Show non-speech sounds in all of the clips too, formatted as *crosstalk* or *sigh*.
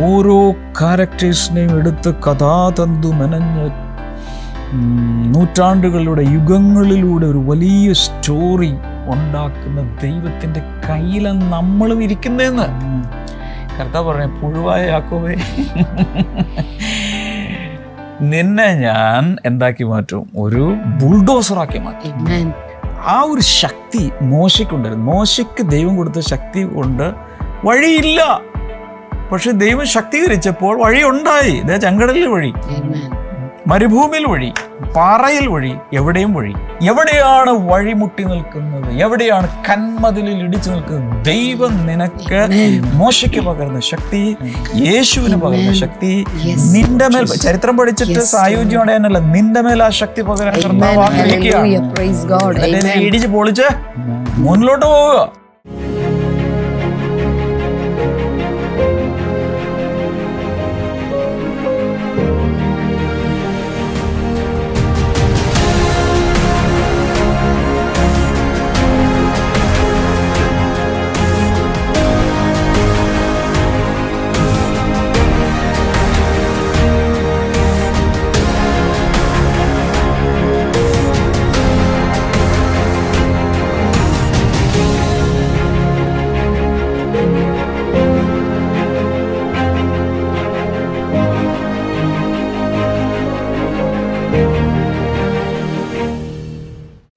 ഓരോ ക്യാരക്ടേഴ്സിനെയും എടുത്ത് കഥാതന്തു മെനഞ്ഞ് നൂറ്റാണ്ടുകളുടെ യുഗങ്ങളിലൂടെ ഒരു വലിയ സ്റ്റോറി ഉണ്ടാക്കുന്ന ദൈവത്തിന്റെ കയ്യിലാണ് നമ്മളും ഇരിക്കുന്നതെന്ന്. കർത്താവ് പറഞ്ഞ പുഴുവായ യാക്കോവേ നിന്നെ ഞാൻ എന്താക്കി മാറ്റും? ഒരു ബുൾഡോസറാക്കി മാറ്റും. ആ ഒരു ശക്തി മോശയ്ക്കുണ്ടായിരുന്നു. മോശയ്ക്ക് ദൈവം കൊടുത്ത ശക്തി കൊണ്ട് വഴിയില്ല. പക്ഷെ ദൈവം ശക്തീകരിച്ചപ്പോൾ വഴി ഉണ്ടായി ഇതേ ചെങ്കടലിൽ വഴി. മരുഭൂമിയിൽ വഴി പാറയിൽ വഴി എവിടെയും വഴി. എവിടെയാണ് വഴിമുട്ടി നിൽക്കുന്നത്? എവിടെയാണ് കന്മതിലിൽ ഇടിച്ചു നിൽക്കുന്നത്? ദൈവം നിനക്ക് മോശയ്ക്ക് പകർന്ന ശക്തി യേശുവിന് പകർന്ന ശക്തി നിന്റെ മേൽ ചരിത്രം പഠിച്ചിട്ട് സായുജ്യോടെ സായുജ്യം അടയാനല്ല നിന്റെ മേൽ ആ ശക്തി പകരാൻ. കർത്താവ് ആഗ്രഹിക്കുകയാണ്. ഇടിച്ച് പൊളിച്ച് മുന്നിലോട്ട് പോവുക.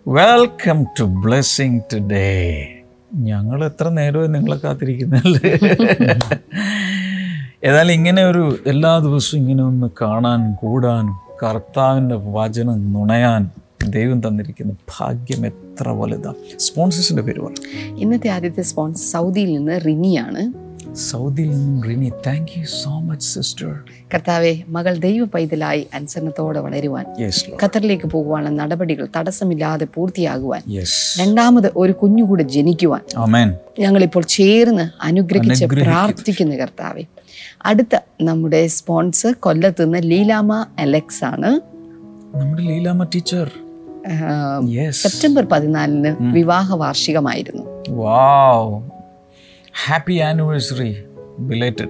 വെൽക്കം ടു ബ്ലെസ്സിങ് ടുഡേ ഞങ്ങൾ എത്ര നേരവും നിങ്ങളെ കാത്തിരിക്കുന്നല്ലേ? ഏതായാലും ഇങ്ങനെ ഒരു എല്ലാ ദിവസവും ഇങ്ങനെ ഒന്ന് കാണാനും കൂടാനും കർത്താവിന്റെ വചനം നുണയാൻ ദൈവം തന്നിരിക്കുന്ന ഭാഗ്യം എത്ര വലുതാണ് സ്പോൺസേഴ്സിന്റെ പേര് പറഞ്ഞു ഇന്നത്തെ ആദ്യത്തെ സ്പോൺസർ സൗദിയിൽ നിന്ന് റിനിയാണ്. സൗദിയിൽ നിന്നും Rini thank you so much sister കർത്താവെ മകൾ ദൈവ പൈതലായി അനുസരണത്തോടെ വളരുവാൻ ഖത്തറിലേക്ക് പോകുവാനുള്ള നടപടികൾ തടസ്സമില്ലാതെ പൂർത്തിയാകുവാൻ രണ്ടാമത് ഒരു കുഞ്ഞുകൂടെ ജനിക്കുവാൻ ആമേൻ ഞങ്ങളിപ്പോൾ ചേർന്ന് അനുഗ്രഹിച്ച് പ്രാർത്ഥിക്കുന്നു കർത്താവെ. അടുത്ത നമ്മുടെ സ്പോൺസർ കൊല്ലത്ത് നിന്ന് ലീലാമ അലക്സ് ആണ്. നമ്മുടെ ലീലാമ ടീച്ചർ സെപ്റ്റംബർ പതിനാലിന് വിവാഹ വാർഷികമായിരുന്നു ഹാപ്പി ആനിവേഴ്സറി ബിലേറ്റഡ്.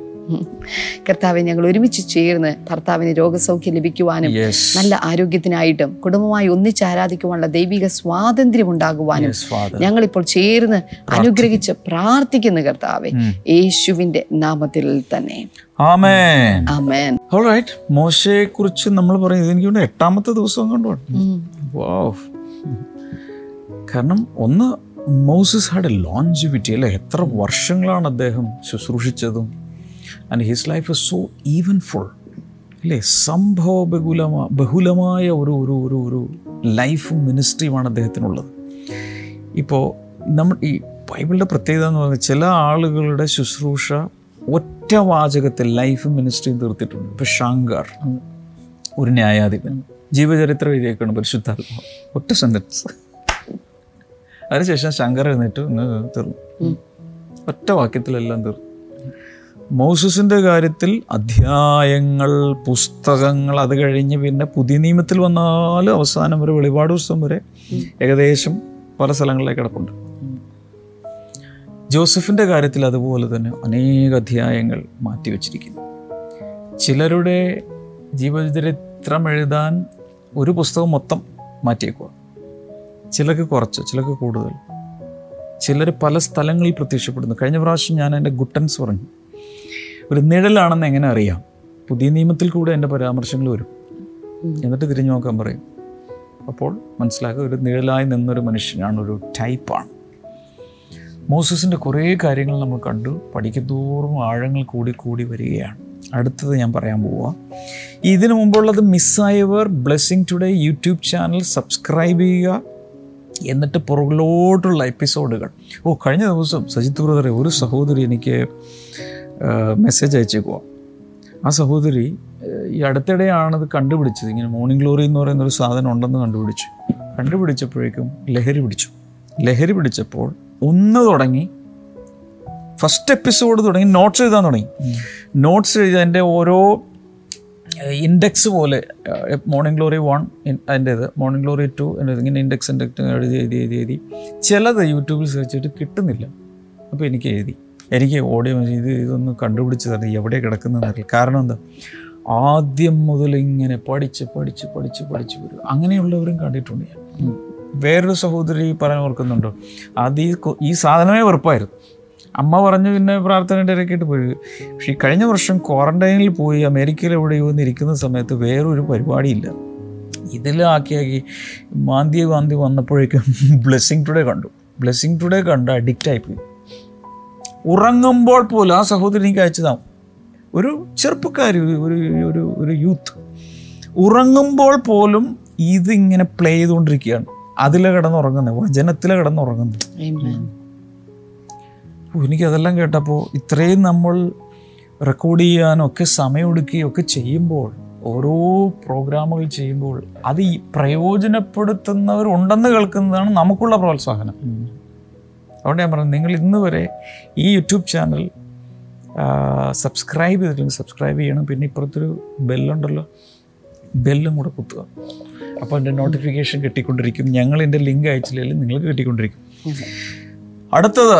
കർത്താവെ ഞങ്ങൾ ഒരുമിച്ച് ചേർന്ന് ഭർത്താവിന് രോഗസൗഖ്യം ലഭിക്കുവാനും നല്ല ആരോഗ്യത്തിനായിട്ടും കുടുംബമായി ഒന്നിച്ച് ആരാധിക്കുവാനുള്ള ദൈവിക സ്വാതന്ത്ര്യം ഉണ്ടാകുവാനും ഞങ്ങളിപ്പോൾ ചേർന്ന് അനുഗ്രഹിച്ച് പ്രാർത്ഥിക്കുന്നു കർത്താവെ. യേശുവിന്റെ യേശുവിന്റെ നാമത്തിൽ തന്നെ. ആമേൻ ആമേൻ ഓൾറൈറ്റ് മോശയെ കുറിച്ച് നമ്മൾ പറയും ഇതെനിക്ക് എട്ടാമത്തെ ദിവസം കണ്ടു? കാരണം ഒന്ന് മോസസ് ഹാഡ് എ ലോഞ്ചിവിറ്റി അല്ലേ? എത്ര വർഷങ്ങളാണ് അദ്ദേഹം ശുശ്രൂഷിച്ചതും? And his life is so eventful അല്ലേ? സംഭവ ബഹുലമാ ബഹുലമായ ഒരു ഒരു ഒരു ഒരു ലൈഫും മിനിസ്ട്രിയുമാണ് അദ്ദേഹത്തിനുള്ളത്. ഇപ്പോൾ നമ്മൾ ഈ ബൈബിളിന്റെ പ്രത്യേകത എന്ന് പറഞ്ഞാൽ ചില ആളുകളുടെ ശുശ്രൂഷ ഒറ്റ വാചകത്തിൽ ലൈഫും മിനിസ്ട്രിയും തീർത്തിട്ടുണ്ട്. ഇപ്പോൾ ഷാങ്കാർ ഒരു ന്യായാധിപൻ ജീവചരിത്രം എഴുതിയേക്കാണ് പരിശുദ്ധാത്മാവ് ഒറ്റ സെന്റൻസ് അതിനുശേഷം ശങ്കർ എഴുന്നേറ്റ്. ഇന്ന് തീർന്നു. ഒറ്റ വാക്യത്തിലെല്ലാം തീർന്നു. മൗസസിന്റെ കാര്യത്തിൽ അധ്യായങ്ങൾ പുസ്തകങ്ങൾ അത് കഴിഞ്ഞ് പിന്നെ പുതിയ നിയമത്തിൽ വന്നാലും അവസാനം വരെ വെളിപാട് പുസ്തകം വരെ ഏകദേശം പല സ്ഥലങ്ങളിലേക്ക് കിടപ്പുണ്ട്. ജോസഫിന്റെ കാര്യത്തിൽ അതുപോലെ തന്നെ അനേക അധ്യായങ്ങൾ മാറ്റിവെച്ചിരിക്കുന്നു ചിലരുടെ ജീവചരിത്രം എഴുതാൻ ഒരു പുസ്തകം മൊത്തം മാറ്റിയേക്കുക ചിലർക്ക് കുറച്ച് ചിലർക്ക് കൂടുതൽ. ചിലർ പല സ്ഥലങ്ങളിൽ പ്രത്യക്ഷപ്പെടുന്നു. കഴിഞ്ഞ പ്രാവശ്യം ഞാൻ എന്റെ ഗുട്ടൻസ് പറഞ്ഞു ഒരു നിഴലാണെന്ന് എങ്ങനെ അറിയാം? പുതിയ നിയമത്തിൽ കൂടെ എന്റെ പരാമർശങ്ങൾ വരും. എന്നിട്ട് തിരിഞ്ഞു നോക്കാൻ പറയും. അപ്പോൾ മനസ്സിലാക്കുക ഒരു നിഴലായി നിന്നൊരു മനുഷ്യനാണ് ഒരു ടൈപ്പാണ്. മോസസിന്റെ കുറേ കാര്യങ്ങൾ നമ്മൾ കണ്ടു. പഠിക്കത്തോറും ആഴങ്ങൾ കൂടി കൂടി വരികയാണ്. അടുത്തത് ഞാൻ പറയാൻ പോവാം ഇതിനു മുമ്പുള്ളത് മിസ്സായവർ blessing today YouTube channel subscribe ചെയ്യുക. എന്നിട്ട് പുറകിലോട്ടുള്ള എപ്പിസോഡുകൾ. ഓ കഴിഞ്ഞ ദിവസം സജിത് ബ്രദറെ ഒരു സഹോദരി എനിക്ക് മെസ്സേജ് അയച്ചേക്കുക ആ സഹോദരി ഈ അടുത്തിടെയാണ് ഇത് കണ്ടുപിടിച്ചത്. ഇങ്ങനെ മോർണിംഗ് ഗ്ലോറി എന്ന് പറയുന്ന ഒരു സാധനം ഉണ്ടെന്ന് കണ്ടുപിടിച്ചു. കണ്ടുപിടിച്ചപ്പോഴേക്കും ലഹരി പിടിച്ചു. ലഹരി പിടിച്ചപ്പോൾ ഒന്ന് തുടങ്ങി. ഫസ്റ്റ് എപ്പിസോഡ് തുടങ്ങി നോട്ട്സ് എഴുതാൻ തുടങ്ങി. നോട്ട്സ് എഴുതി ഓരോ ഇൻഡെക്സ് പോലെ മോർണിംഗ് ഗ്ലോറി വൺ അതിന്റേത് മോർണിംഗ് ഗ്ലോറി ടു എന്റെ ഇങ്ങനെ ഇൻഡെക്സ് ഇൻഡെക്സ് എഴുതി എഴുതി എഴുതി എഴുതി. ചിലത് യൂട്യൂബിൽ സെർച്ച് ചെയ്തിട്ട് കിട്ടുന്നില്ല. അപ്പോൾ എനിക്ക് എഴുതി. എനിക്ക് ഓഡിയോ ഇത് ഇതൊന്ന് കണ്ടുപിടിച്ച് തരണം. എവിടെ കിടക്കുന്നതെന്നറിയില്ല കാരണം എന്താ? ആദ്യം മുതൽ ഇങ്ങനെ പഠിച്ച് പഠിച്ച് പഠിച്ച് പഠിച്ച് വരും. അങ്ങനെയുള്ളവരും കണ്ടിട്ടുണ്ട് ഞാൻ. വേറൊരു സഹോദരി പറയാൻ ഓർക്കുന്നുണ്ടോ? അത് ഈ സാധനമേ വെറുപ്പായിരുന്നു. അമ്മ പറഞ്ഞു പിന്നെ പ്രാർത്ഥനയുടെ ഇടയ്ക്കിട്ട് പോയി. പക്ഷേ കഴിഞ്ഞ വർഷം ക്വാറന്റൈനിൽ പോയി അമേരിക്കയിൽ എവിടെയോ ഇരിക്കുന്ന സമയത്ത് വേറൊരു പരിപാടിയില്ല. ഇതിലാക്കിയാക്കി മാന്തി മാന്തി വന്നപ്പോഴേക്കും *laughs* ബ്ലെസ്സിങ് ടുഡേ കണ്ടു. ബ്ലെസ്സിങ് ടുഡേ കണ്ട് അഡിക്റ്റ് ആയിപ്പോയി ഉറങ്ങുമ്പോൾ പോലും ആ സഹോദരി എനിക്ക് അയച്ചതാണ് ഒരു ചെറുപ്പക്കാരി ഒരു- ഒരു ഒരു ഒരു യൂത്ത് ഉറങ്ങുമ്പോൾ പോലും ഇതിങ്ങനെ പ്ലേ ചെയ്തുകൊണ്ടിരിക്കുകയാണ്. അതിലെ കിടന്നുറങ്ങുന്നത് വചനത്തിലെ കിടന്നുറങ്ങുന്നത്. ഓ, എനിക്കതെല്ലാം കേട്ടപ്പോൾ ഇത്രയും നമ്മൾ റെക്കോർഡ് ചെയ്യാനൊക്കെ സമയമെടുക്കുകയൊക്കെ ചെയ്യുമ്പോൾ ഓരോ പ്രോഗ്രാമുകൾ ചെയ്യുമ്പോൾ അത് ഈ പ്രയോജനപ്പെടുത്തുന്നവരുണ്ടെന്ന് കേൾക്കുന്നതാണ് നമുക്കുള്ള പ്രോത്സാഹനം. അതുകൊണ്ട് ഞാൻ പറഞ്ഞു നിങ്ങൾ ഇന്ന് വരെ ഈ യൂട്യൂബ് ചാനൽ സബ്സ്ക്രൈബ് ചെയ്തിട്ടില്ല സബ്സ്ക്രൈബ് ചെയ്യണം. പിന്നെ ഇപ്പുറത്തൊരു ബെല്ലുണ്ടല്ലോ ബെല്ലും കൂടെ കുത്തുക. അപ്പോൾ എന്റെ നോട്ടിഫിക്കേഷൻ കിട്ടിക്കൊണ്ടിരിക്കും. ഞങ്ങൾ എന്റെ ലിങ്ക് അയച്ചില്ലെങ്കിൽ നിങ്ങൾക്ക് കിട്ടിക്കൊണ്ടിരിക്കും. അടുത്തത്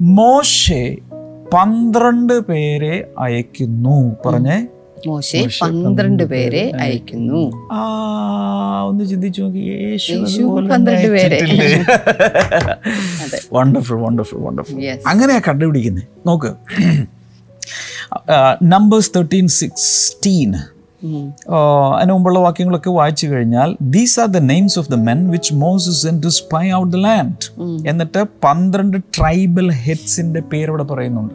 മോശെ പന്ത്രണ്ട് പേരെ അയക്കുന്നു. പറഞ്ഞേ? മോശെ പന്ത്രണ്ട് പേരെ അയക്കുന്നു. ആ ഒന്ന് ചിന്തിച്ചു നോക്കി. യേശു പന്ത്രണ്ട് പേരെ. Wonderful wonderful wonderful. അങ്ങനെയാ കണ്ടുപിടിക്കുന്നത് നോക്ക്. Numbers thirteen sixteen. അതിന് മുമ്പുള്ള വാക്യങ്ങളൊക്കെ വായിച്ചു കഴിഞ്ഞാൽ these are the names of the men which Moses in to spy out the land എന്നിട്ട് പന്ത്രണ്ട് ട്രൈബൽ ഹെഡ്സിന്റെ പേര് ഇവിടെ പറയുന്നുണ്ട്.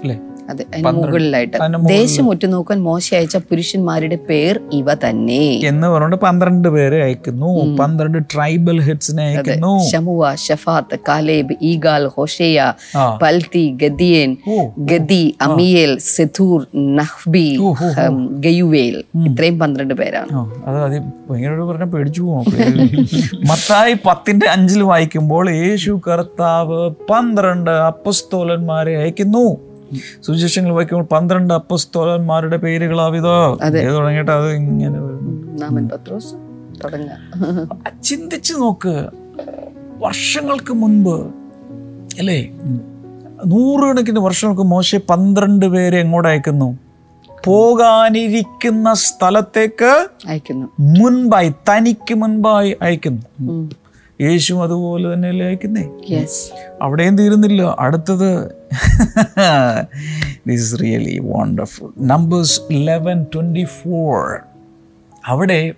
അല്ലേ? അതെ അതിന് മുകളിലായിട്ട്. ദേശം ഉറ്റുനോക്കാൻ മോശ അയച്ച പുരുഷന്മാരുടെ പേർ ഇവ തന്നെ. എന്ന് പറഞ്ഞുകൊണ്ട് പന്ത്രണ്ട് പേരെ അയക്കുന്നു. പന്ത്രണ്ട് ട്രൈബൽ ഹെഡ്സിനെ അയക്കുന്നു. Shammua Shaphat Caleb Igal Hoshea Palti Palti Gaddiel Gaddi Ammiel Sethur Nahbi Geuel. ഇത്രയും പന്ത്രണ്ട് പേരാണ്. ആ, അത് അത് ഭയങ്കര പറഞ്ഞ പേടിച്ചു പോകും മത്തായി പത്തിന്റെ അഞ്ചിൽ വായിക്കുമ്പോൾ യേശു കർത്താവ് പന്ത്രണ്ട് അപ്പസ്തോലന്മാരെ അയക്കുന്നു. സുവിശേഷങ്ങൾ വായിക്കുമ്പോൾ പന്ത്രണ്ട് അപ്പസ്തോലന്മാരുടെ പേരുകളാവിതോ. അതെ. തുടങ്ങിയിട്ട് അത് ഇങ്ങനെ ചിന്തിച്ചു നോക്ക്. വർഷങ്ങൾക്ക് മുൻപ് അല്ലേ? നൂറുകണക്കിന് വർഷങ്ങൾക്ക് മോശ പന്ത്രണ്ട് പേരെ എങ്ങോട്ട് അയക്കുന്നു? പോകാനിരിക്കുന്ന സ്ഥലത്തേക്ക് അയക്കുന്നു. മുൻപായി തനിക്ക് മുൻപായി അയക്കുന്നു. യേശു അതുപോലെ തന്നെയല്ലേ അയക്കുന്നേ? അവിടെയും തീരുന്നില്ല. അടുത്തത്. This is really wonderful Numbers eleven twenty four അവിടെ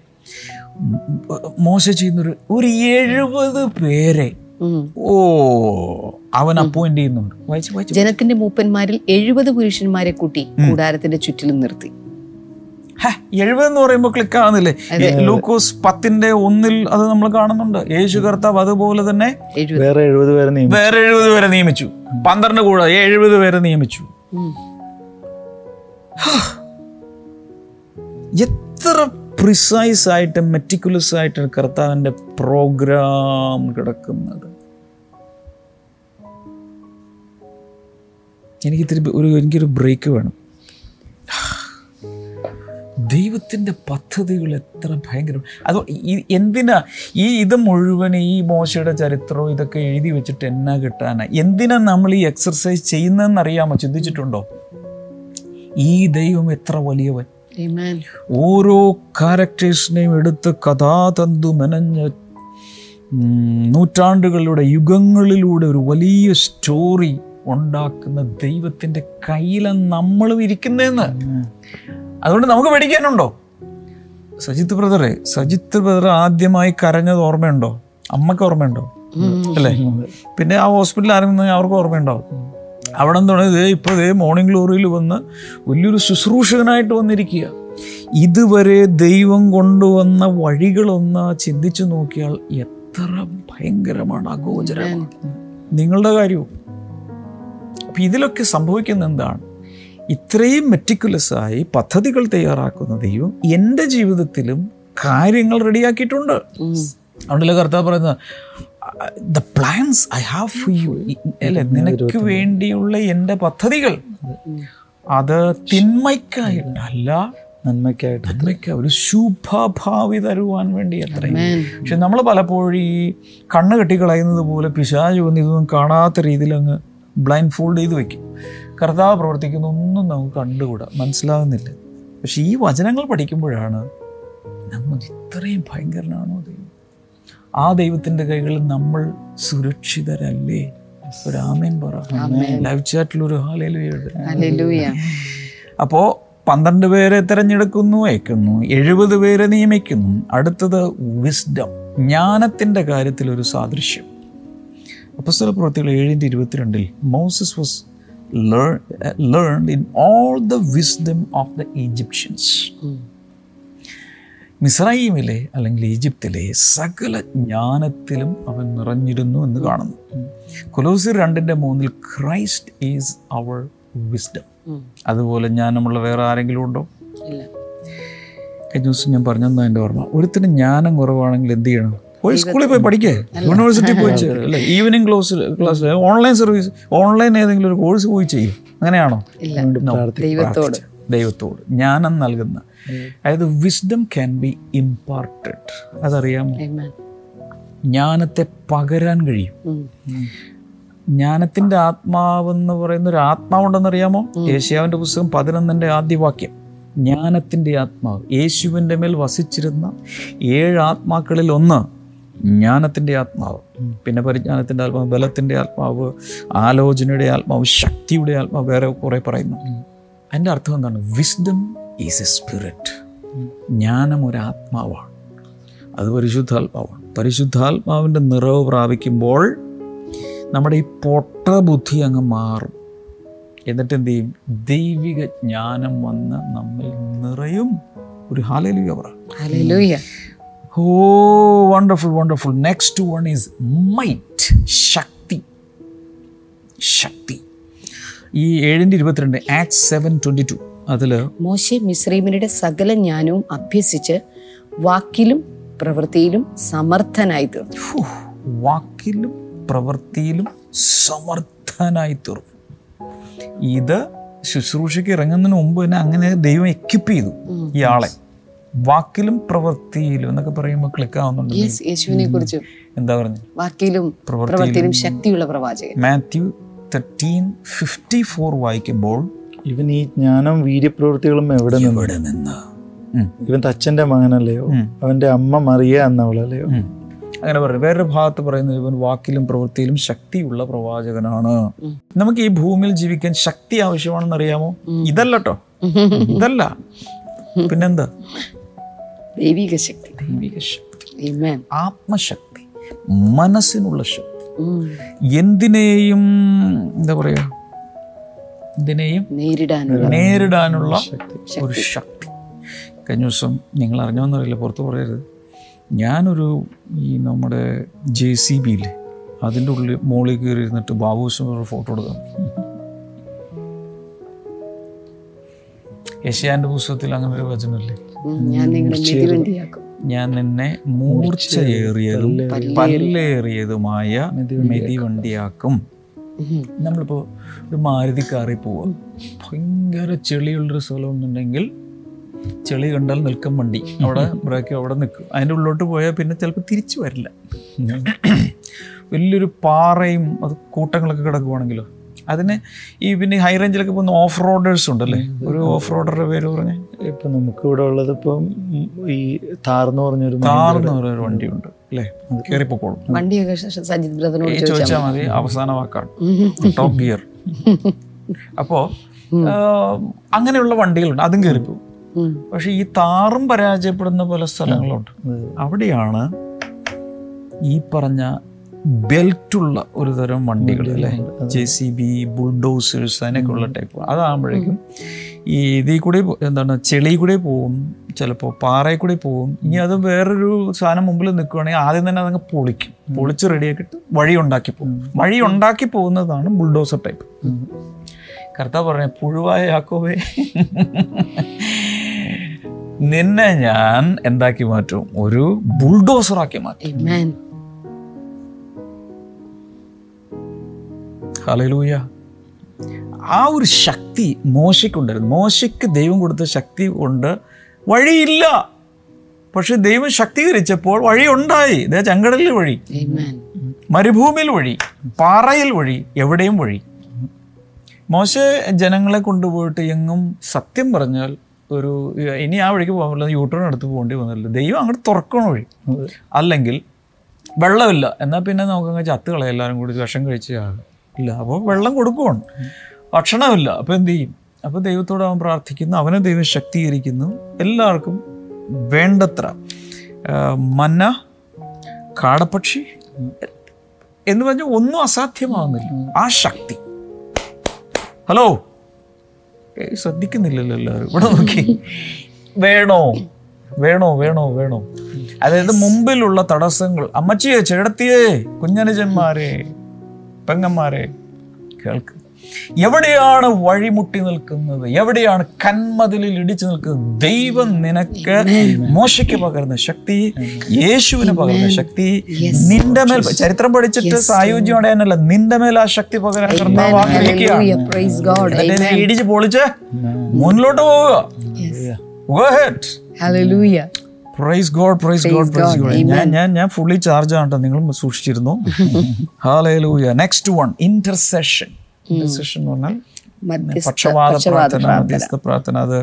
മോശ ചെയ്യുന്നൊരു ഒരു എഴുപത് പേരെ. ഓ അവൻ അപ്പോയിന്റ് ചെയ്യുന്നുണ്ട്. ജനത്തിന്റെ മൂപ്പന്മാരിൽ എഴുപത് പുരുഷന്മാരെ കൂട്ടി കൂടാരത്തിന്റെ ചുറ്റിലും നിർത്തി. എഴുപത് എന്ന് പറയുമ്പോൾ ക്ലിക്ക് ആവുന്നില്ലേ? ലൂക്കോസ് പത്തിന്റെ ഒന്നിൽ അത് നമ്മൾ കാണുന്നുണ്ട്. യേശു കർത്താവ് അതുപോലെ തന്നെ വേറെ എഴുപത് പേരെ നിയമിച്ചു. വേറെ എഴുപത് പേരെ നിയമിച്ചു. പന്ത്രണ്ട് കൂടാതെ എഴുപത് പേരെ നിയമിച്ചു. എത്ര പ്രിസൈസ് ആയിട്ട് മെറ്റിക്കുലസ് ആയിട്ട് കർത്താവിന്റെ പ്രോഗ്രാം കിടക്കുന്നത്. എനിക്ക് ഇത്തിരി ഒരു എനിക്കൊരു ബ്രേക്ക് വേണം. ദൈവത്തിന്റെ പദ്ധതികൾ എത്ര ഭയങ്കരം അത് എന്തിനാ ഈ ഇത് മുഴുവൻ ഈ മോശയുടെ ചരിത്രവും ഇതൊക്കെ എഴുതി വെച്ചിട്ട് എന്നാ കിട്ടാനാ? എന്തിനാ നമ്മൾ ഈ എക്സർസൈസ് ചെയ്യുന്നതെന്ന് അറിയാമോ? ചിന്തിച്ചിട്ടുണ്ടോ? ഈ ദൈവം എത്ര വലിയവൻ. ഓരോ ക്യാരക്ടേഴ്സിനെയും എടുത്ത് കഥാതന്തു മെനഞ്ഞ് നൂറ്റാണ്ടുകളുടെ നൂറ്റാണ്ടുകളിലൂടെ യുഗങ്ങളിലൂടെ ഒരു വലിയ സ്റ്റോറി ഉണ്ടാക്കുന്ന ദൈവത്തിന്റെ കയ്യിലാണ് നമ്മളും ഇരിക്കുന്നതെന്ന്. അതുകൊണ്ട് നമുക്ക് പേടിക്കാനുണ്ടോ? സജിത്ത് ബ്രദറെ സജിത്ത് ബ്രദർ ആദ്യമായി കരഞ്ഞത് ഓർമ്മയുണ്ടോ? അമ്മയ്ക്ക് ഓർമ്മയുണ്ടോ? അല്ലേ? പിന്നെ ആ ഹോസ്പിറ്റലിൽ ആരെങ്കിലും അവർക്ക് ഓർമ്മയുണ്ടാവും. അവിടെ എന്താണ് ഇത് ഇപ്പോൾ ഇതേ മോർണിംഗ് ഗ്ലോറിയിൽ വന്ന് വലിയൊരു ശുശ്രൂഷകനായിട്ട് വന്നിരിക്കുക. ഇതുവരെ ദൈവം കൊണ്ടുവന്ന വഴികളൊന്ന് ചിന്തിച്ചു നോക്കിയാൽ എത്ര ഭയങ്കരമാണ് അഗോചരമാണ്. നിങ്ങളുടെ കാര്യവും. അപ്പം ഇതിലൊക്കെ സംഭവിക്കുന്ന എന്താണ്? ഇത്രയും മെറ്റിക്കുലസ് ആയി പദ്ധതികൾ തയ്യാറാക്കുന്ന ദൈവം എന്റെ ജീവിതത്തിലും കാര്യങ്ങൾ റെഡിയാക്കിയിട്ടുണ്ട്. അതുകൊണ്ടല്ലേ കർത്താവ് പറയുന്നത്? The plans I have for you അല്ലെ? നിനക്ക് വേണ്ടിയുള്ള എന്റെ പദ്ധതികൾ. അത്. തിന്മയ്ക്കായിട്ടല്ല നന്മയ്ക്കായിട്ട്. നന്മയ്ക്ക് ഒരു ശുഭഭാവി തരുവാൻ വേണ്ടി അത്രയും പക്ഷെ നമ്മൾ പലപ്പോഴും ഈ കണ്ണ് കെട്ടിക്കളയുന്നത് പോലെ പിശാജ് വന്ന് ഇതൊന്നും കാണാത്ത രീതിയിൽ അങ്ങ് ബ്ലൈൻഡ് ഫോൾഡ് ചെയ്ത് വെക്കും. കർത്താവ് പ്രവർത്തിക്കുന്ന ഒന്നും നമുക്ക് കണ്ടുകൂടാ. മനസ്സിലാകുന്നില്ല പക്ഷെ ഈ വചനങ്ങൾ പഠിക്കുമ്പോഴാണ് നമ്മൾ ഇത്രയും ഭയങ്കരനാണോ ദൈവം? ആ ദൈവത്തിന്റെ കൈകളിൽ നമ്മൾ സുരക്ഷിതരല്ലേ? ഒരു ആമേൻ പറ. ലൈവ് ചാറ്റിൽ ഒരു ഹല്ലേലൂയ. അപ്പോൾ പന്ത്രണ്ട് പേരെ തിരഞ്ഞെടുക്കുന്നു അയക്കുന്നു എഴുപത് പേരെ നിയമിക്കുന്നു. അടുത്തത് വിസ്ഡം ജ്ഞാനത്തിന്റെ കാര്യത്തിൽ ഒരു സാദൃശ്യം. അപ്പസ്തല പ്രവൃത്തികൾ ഏഴിന്റെ ഇരുപത്തിരണ്ടിൽ Moses was learn in all the wisdom of the Egyptians. മിസ്രൈമിലെ അല്ലെങ്കിൽ ഈജിപ്തിലെ സകല ജ്ഞാനത്തിലും അവൻ നിറഞ്ഞിരുന്നു എന്ന് കാണുന്നു. കൊലോസിർ രണ്ടിന്റെ മൂന്നിൽ ക്രൈസ്റ്റ് ഈസ് അവർ വിസ്ഡം അതുപോലെ ജ്ഞാനമുള്ള വേറെ ആരെങ്കിലും ഉണ്ടോ? കഴിഞ്ഞ ദിവസം ഞാൻ പറഞ്ഞെന്നാ എന്റെ ഓർമ്മ. ഒരുത്തിന് ജ്ഞാനം കുറവാണെങ്കിൽ എന്ത് ചെയ്യണം? പോയി സ്കൂളിൽ പോയി പഠിക്കേ? യൂണിവേഴ്സിറ്റി പോയി അല്ലേ. Evening class class online service online ഏതെങ്കിലും ഒരു കോഴ്സ് പോയി ചെയ്യും. അങ്ങനെയാണോ? ദൈവത്തോട്. ദൈവത്തോട്. ജ്ഞാനം നൽകുന്ന അതായത് വിസ്ഡം ക്യാൻ ബി ഇമ്പാർട്ടഡ് അതറിയാമോ. ജ്ഞാനത്തെ പകരാൻ കഴിയും. ജ്ഞാനത്തിന്റെ ആത്മാവെന്ന് പറയുന്ന ഒരു ആത്മാവുണ്ടെന്നറിയാമോ? ഏഷ്യാവിന്റെ പുസ്തകം പതിനൊന്നിന്റെ ആദ്യ വാക്യം. ജ്ഞാനത്തിന്റെ ആത്മാവ്. യേശുവിന്റെ മേൽ വസിച്ചിരുന്ന ഏഴ് ആത്മാക്കളിൽ ഒന്ന് ജ്ഞാനത്തിന്റെ ആത്മാവ് പിന്നെ പരിജ്ഞാനത്തിന്റെ ആത്മാവ് ബലത്തിന്റെ ആത്മാവ് ആലോചനയുടെ ആത്മാവ് ശക്തിയുടെ ആത്മാവ് വേറെ കുറേ പറയുന്നു. അതിന്റെ അർത്ഥം എന്താണ്? വിസ്ഡം ഈസ് എ സ്പിരിറ്റ് ജ്ഞാനം ഒരു ആത്മാവാണ് അത് പരിശുദ്ധാത്മാവാണ്. പരിശുദ്ധാത്മാവിന്റെ നിറവ് പ്രാപിക്കുമ്പോൾ നമ്മുടെ ഈ പൊട്ട ബുദ്ധി അങ്ങ് മാറും. എന്നിട്ട് എന്ത് ചെയ്യും ദൈവിക ജ്ഞാനം വന്ന് നമ്മിൽ നിറയും. ഒരു ഹാലലുയ പറ. Wonderful wonderful next one is might ശക്തി. ശക്തി. ഈ ഏഴിന്റെ ഇരുപത്തിരണ്ട് ആക്ട് സെവൻ ട്വന്റി ടു അതിൽ മോശെ മിശ്രീമിനുടെ സകല ജ്ഞാനവും അഭ്യസിച്ച് വാക്കിലും പ്രവൃത്തിയിലും സമർത്ഥനായി തീർന്നു. വാക്കിലും പ്രവൃത്തിയിലും സമർത്ഥനായി തീർന്നു. ഇത് ശുശ്രൂഷയ്ക്ക് ഇറങ്ങുന്നതിന് മുമ്പ് തന്നെ അങ്ങനെ ദൈവം എക്യുപ്പ് ചെയ്തു ഇയാളെ. വാക്കിലും പ്രവൃത്തിയിലും എന്നൊക്കെ പറയുമ്പോൾ ക്ലിക്ക് ആവുന്നുണ്ട് യേശുവിനെ കുറിച്ച്. എന്താ പറഞ്ഞു? വാക്കിലും പ്രവൃത്തിയിലും ശക്തിയുള്ള പ്രവാചകൻ. മാത്യു തേർട്ടീൻ ഫിഫ്റ്റി ഫോർ വായിക്കുമ്പോൾ ഇവൻ ഈ ജ്ഞാനം വീര്യപ്രവൃത്തികളും എവിടെ നിന്ന്? ഇവിടെ നിന്ന്? ഇവൻ തച്ചന്റെ മകനല്ലയോ? അവന്റെ അമ്മ മറിയ എന്നവളല്ലയോ. അങ്ങനെ പറയും വേറൊരു ഭാഗത്ത് പറയുന്നത് ഇവൻ വാക്കിലും പ്രവൃത്തിയിലും ശക്തിയുള്ള പ്രവാചകനാണ്. നമുക്ക് ഈ ഭൂമിയിൽ ജീവിക്കാൻ ശക്തി ആവശ്യമാണെന്ന് അറിയാമോ? ഇതല്ല കേട്ടോ *laughs* ഇതല്ല. പിന്നെന്താ? ദൈവിക ശക്തി. ദൈവിക ശക്തി. ആത്മശക്തി. മനസ്സിനുള്ള ശക്തി. എന്തിനേയും എന്താ പറയാ എന്തിനേയും നേരിടാനുള്ള നേരിടാനുള്ള ഒരു ശക്തി. കഴിഞ്ഞ ദിവസം നിങ്ങൾ അറിഞ്ഞോന്നറിയില്ല പുറത്ത് പറയരുത്. ഞാനൊരു ഈ നമ്മുടെ ജെ സി ബിയിൽ അതിന്റെ ഉള്ളിൽ മോളിൽ കയറി ഇരുന്നിട്ട് ബാബുവിന് ഫോട്ടോ എടുക്കാം യശയാന്റെ പുസ്തകത്തിൽ അങ്ങനെ ഒരു വചനമില്ലേ. ഞാൻ നിങ്ങളെ മിതിവണ്ടിയാക്കും ഞാൻ നിന്നെ മൂർച്ചയേറിയതും പല്ലേറിയതുമായ മെതിവണ്ടിയാക്കും നമ്മളിപ്പോ നമ്മളിപ്പോൾ ഒരു മാരുതി കാറി പോവാം. ഭയങ്കര ചെളിയുള്ളൊരു സ്ഥലം എന്നുണ്ടെങ്കിൽ ചെളി കണ്ടാൽ നിൽക്കും വണ്ടി. അവിടെ ബ്രേക്ക് അവിടെ നിൽക്കും. അതിന്റെ ഉള്ളിലോട്ട് പോയാൽ പിന്നെ ചിലപ്പോൾ തിരിച്ചു വരില്ല. വലിയൊരു പാറയും അത് കൂട്ടങ്ങളൊക്കെ കിടക്കുവാണെങ്കിലോ? അതിന് ഈ പിന്നെ ഹൈ റേഞ്ചിലൊക്കെ പോകുന്ന ഓഫ് റോഡേഴ്സ് ഉണ്ടല്ലേ ഒരു ഓഫ് റോഡറുടെ പേര് പറഞ്ഞ? ഇപ്പൊ നമുക്ക് ഇവിടെ ഉള്ളത് ഇപ്പം ഈ താർന്ന് പറഞ്ഞൊരു താർന്ന് പറഞ്ഞൊരു വണ്ടിയുണ്ട് അല്ലേ? കയറിപ്പോക്കോളും. വണ്ടിയൊക്കെ ചോദിച്ചാൽ മതി അവസാന വാക്കാണ്. ടോപ്പ് ഗിയർ അപ്പോൾ അങ്ങനെയുള്ള വണ്ടികളുണ്ട് അതും കയറിപ്പോകും. പക്ഷെ ഈ താറും പരാജയപ്പെടുന്ന പല സ്ഥലങ്ങളുണ്ട്. അവിടെയാണ് ഈ പറഞ്ഞ ബെൽറ്റുള്ള ഒരു തരം വണ്ടികൾ അല്ലേ? ജെ സി ബി ബുൾഡോസേഴ്സ് അതിനൊക്കെ ഉള്ള. ടൈപ്പ് അതാകുമ്പോഴേക്കും ഈ ഇതിൽ കൂടെ എന്താണ് ചെളി കൂടെ പോവും ചിലപ്പോൾ പാറയിൽ കൂടെ പോവും. ഇനി അത് വേറൊരു സാധനം മുമ്പിൽ നിൽക്കുകയാണെങ്കിൽ ആദ്യം തന്നെ അതങ്ങ് പൊളിക്കും. പൊളിച്ച് റെഡിയാക്കിയിട്ട് വഴി ഉണ്ടാക്കി പോകും. വഴി ഉണ്ടാക്കി പോകുന്നതാണ് ബുൾഡോസർ ടൈപ്പ് കർത്താവ് പറഞ്ഞ പുഴുവായ യാക്കോവേ നിന്നെ ഞാൻ എന്താക്കി മാറ്റും? ഒരു ബുൾഡോസറാക്കി മാറ്റും. ഹലലൂയ ആ ഒരു ശക്തി മോശയ്ക്കുണ്ടായിരുന്നു മോശയ്ക്ക് ദൈവം കൊടുത്ത ശക്തി കൊണ്ട് വഴിയില്ല. പക്ഷെ ദൈവം ശക്തീകരിച്ചപ്പോൾ വഴി ഉണ്ടായി. ദേ ചെങ്കടലിൽ വഴി. മരുഭൂമിയിൽ വഴി. പാറയിൽ വഴി. എവിടെയും വഴി. മോശ ജനങ്ങളെ കൊണ്ടുപോയിട്ട് എങ്ങും സത്യം പറഞ്ഞാൽ ഒരു ഇനി ആ വഴിക്ക് പോകാൻ പറ്റില്ല യൂട്ടേൺ എടുത്ത് പോകേണ്ടി വന്നില്ല. ദൈവം അങ്ങോട്ട് തുറക്കണ വഴി. അല്ലെങ്കിൽ വെള്ളമില്ല. എന്നാൽ പിന്നെ നമുക്കങ്ങ് ചത്ത് കളയാം എല്ലാവരും കൂടി വിഷം കഴിച്ച് ആകും. ഇല്ല അപ്പോൾ വെള്ളം കൊടുക്കുവാണ്. ഭക്ഷണമില്ല അപ്പോൾ എന്ത് ചെയ്യും? അപ്പോൾ ദൈവത്തോട് അവൻ പ്രാർത്ഥിക്കുന്നു അവനെ ദൈവം ശക്തീകരിക്കുന്നു. എല്ലാവർക്കും വേണ്ടത്ര മന്ന കാടപ്പക്ഷി എന്ന് പറഞ്ഞാൽ ഒന്നും അസാധ്യമാകുന്നില്ല ആ ശക്തി. ഹലോ? ശ്രദ്ധിക്കുന്നില്ലല്ലോ എല്ലാവരും. ഇവിടെ നോക്കി. വേണോ? വേണോ വേണോ വേണോ? അതായത് മുമ്പിലുള്ള തടസ്സങ്ങൾ. അമ്മച്ചിയെ ചേടത്തിയേ കുഞ്ഞനുജന്മാരെ. പെങ്ങന്മാരെ കേൾക്ക്. എവിടെയാണ് വഴിമുട്ടി നിൽക്കുന്നത്? എവിടെയാണ് കന്മതിലിൽ ഇടിച്ചു നിൽക്കുന്നത്? ദൈവം നിനക്ക് മോശയ്ക്ക് പകരുന്ന ശക്തി യേശുവിന് പകരുന്ന ശക്തി നിന്റെ മേൽ ചരിത്രം പഠിച്ചിട്ട് സായുജ്യം അടയാനല്ല നിന്റെ മേൽ ആ ശക്തി പകരാൻ കർത്താവ് ഇടിച്ച് പൊളിച്ച് മുന്നിലോട്ട് പോവുക. Go ahead. Hallelujah. Praise God praise God praise God ഞാൻ ഞാൻ ഞാൻ ഫുള്ളി ചാർജ് ആണ് കേട്ടോ നിങ്ങൾ സൂക്ഷിച്ചിരുന്നു. ഹാലൂയ നെക്സ്റ്റ് വൺ ഇന്റർസെഷൻ ഇന്റർസെഷൻ എന്ന് പറഞ്ഞാൽ പക്ഷവാദ പ്രാർത്ഥന. മധ്യസ്ഥ പ്രാർത്ഥന. അത്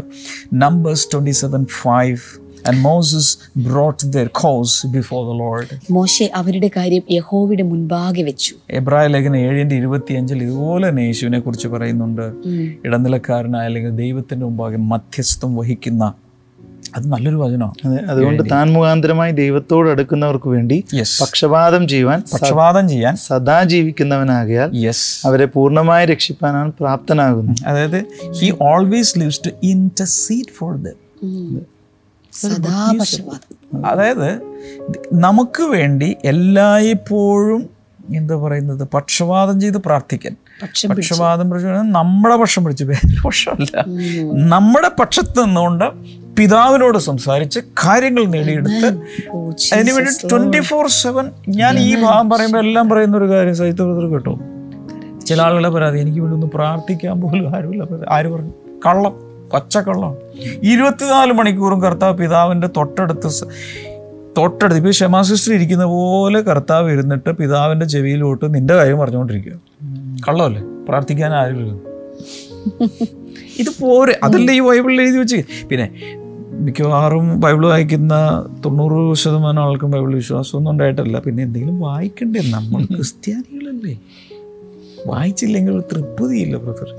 Numbers twenty seven five and Moses brought their cause before the Lord മോശെ അവരുടെ കാര്യം യഹോവയുടെ മുൻപാകെ വെച്ചു. എബ്രായ ലേഖനം ഏഴിന്റെ ഇരുപത്തിയഞ്ചിൽ ഇതുപോലെ തന്നെ യേശുവിനെ കുറിച്ച് പറയുന്നുണ്ട് ഇടനിലക്കാരനായ അല്ലെങ്കിൽ ദൈവത്തിന്റെ മുമ്പാകെ മധ്യസ്ഥം വഹിക്കുന്ന അത് നല്ലൊരു വചനമാണ്. അതെ അതുകൊണ്ട് താൻ മുഖാന്തരമായി ദൈവത്തോട് അടുക്കുന്നവർക്ക് വേണ്ടി പക്ഷപാതം ചെയ്യുവാൻ പക്ഷപാതം ചെയ്യാൻ സദാ ജീവിക്കുന്നവനാകിയാൽ യെസ് അവരെ പൂർണമായി രക്ഷിപ്പാനാണ് പ്രാപ്തനാകുന്നത് അതായത് he always lives to intercede for the അതായത് നമുക്ക് വേണ്ടി എല്ലായ്പ്പോഴും എന്താ പറയുന്നത്? പക്ഷപാതം ചെയ്ത് പ്രാർത്ഥിക്കാൻ. പക്ഷം പക്ഷപാതം പിടിച്ചു നമ്മുടെ പക്ഷം പിടിച്ച്. പേര് പക്ഷമല്ല. നമ്മുടെ പക്ഷത്ത് നിന്നുകൊണ്ട് പിതാവിനോട് സംസാരിച്ച് കാര്യങ്ങൾ നേടിയെടുത്ത് അതിനുവേണ്ടി അതിന് വേണ്ടി ട്വന്റി ഫോർ സെവൻ ഞാൻ ഈ ഭാഗം പറയുമ്പോൾ എല്ലാം പറയുന്ന ഒരു കാര്യം സഹിത ബ്രദർ കേട്ടോ. ചില ആളുകളെ പരാതി എനിക്ക് വേണ്ടി ഒന്ന് പ്രാർത്ഥിക്കാൻ പോലും ആരുമില്ല ആര് പറഞ്ഞു? കള്ളം പച്ചക്കള്ളം. ഇരുപത്തിനാല് മണിക്കൂറും കർത്താവ് പിതാവിന്റെ തൊട്ടടുത്ത് തൊട്ടടുത്ത് ഇപ്പോൾ ക്ഷമാസിസ്റ്റർ ഇരിക്കുന്ന പോലെ കർത്താവ് ഇരുന്നിട്ട് പിതാവിന്റെ ചെവിയിലോട്ട് നിന്റെ കാര്യം പറഞ്ഞുകൊണ്ടിരിക്കുക. കള്ളമല്ലേ? പ്രാർത്ഥിക്കാൻ ആരുമില്ല. ഇത് പോരെ. അതല്ലേ ഈ ബൈബിളിൽ എഴുതി വെച്ച് പിന്നെ മിക്കവാറും ബൈബിൾ വായിക്കുന്ന തൊണ്ണൂറ് ശതമാനം ആൾക്കും ബൈബിൾ വിശ്വാസമൊന്നും ഉണ്ടായിട്ടല്ല. പിന്നെ എന്തെങ്കിലും വായിക്കണ്ടേ? നമ്മൾ ക്രിസ്ത്യാനികളല്ലേ? വായിച്ചില്ലെങ്കിൽ ഒരു തൃപ്തിയില്ല ബ്രദർ.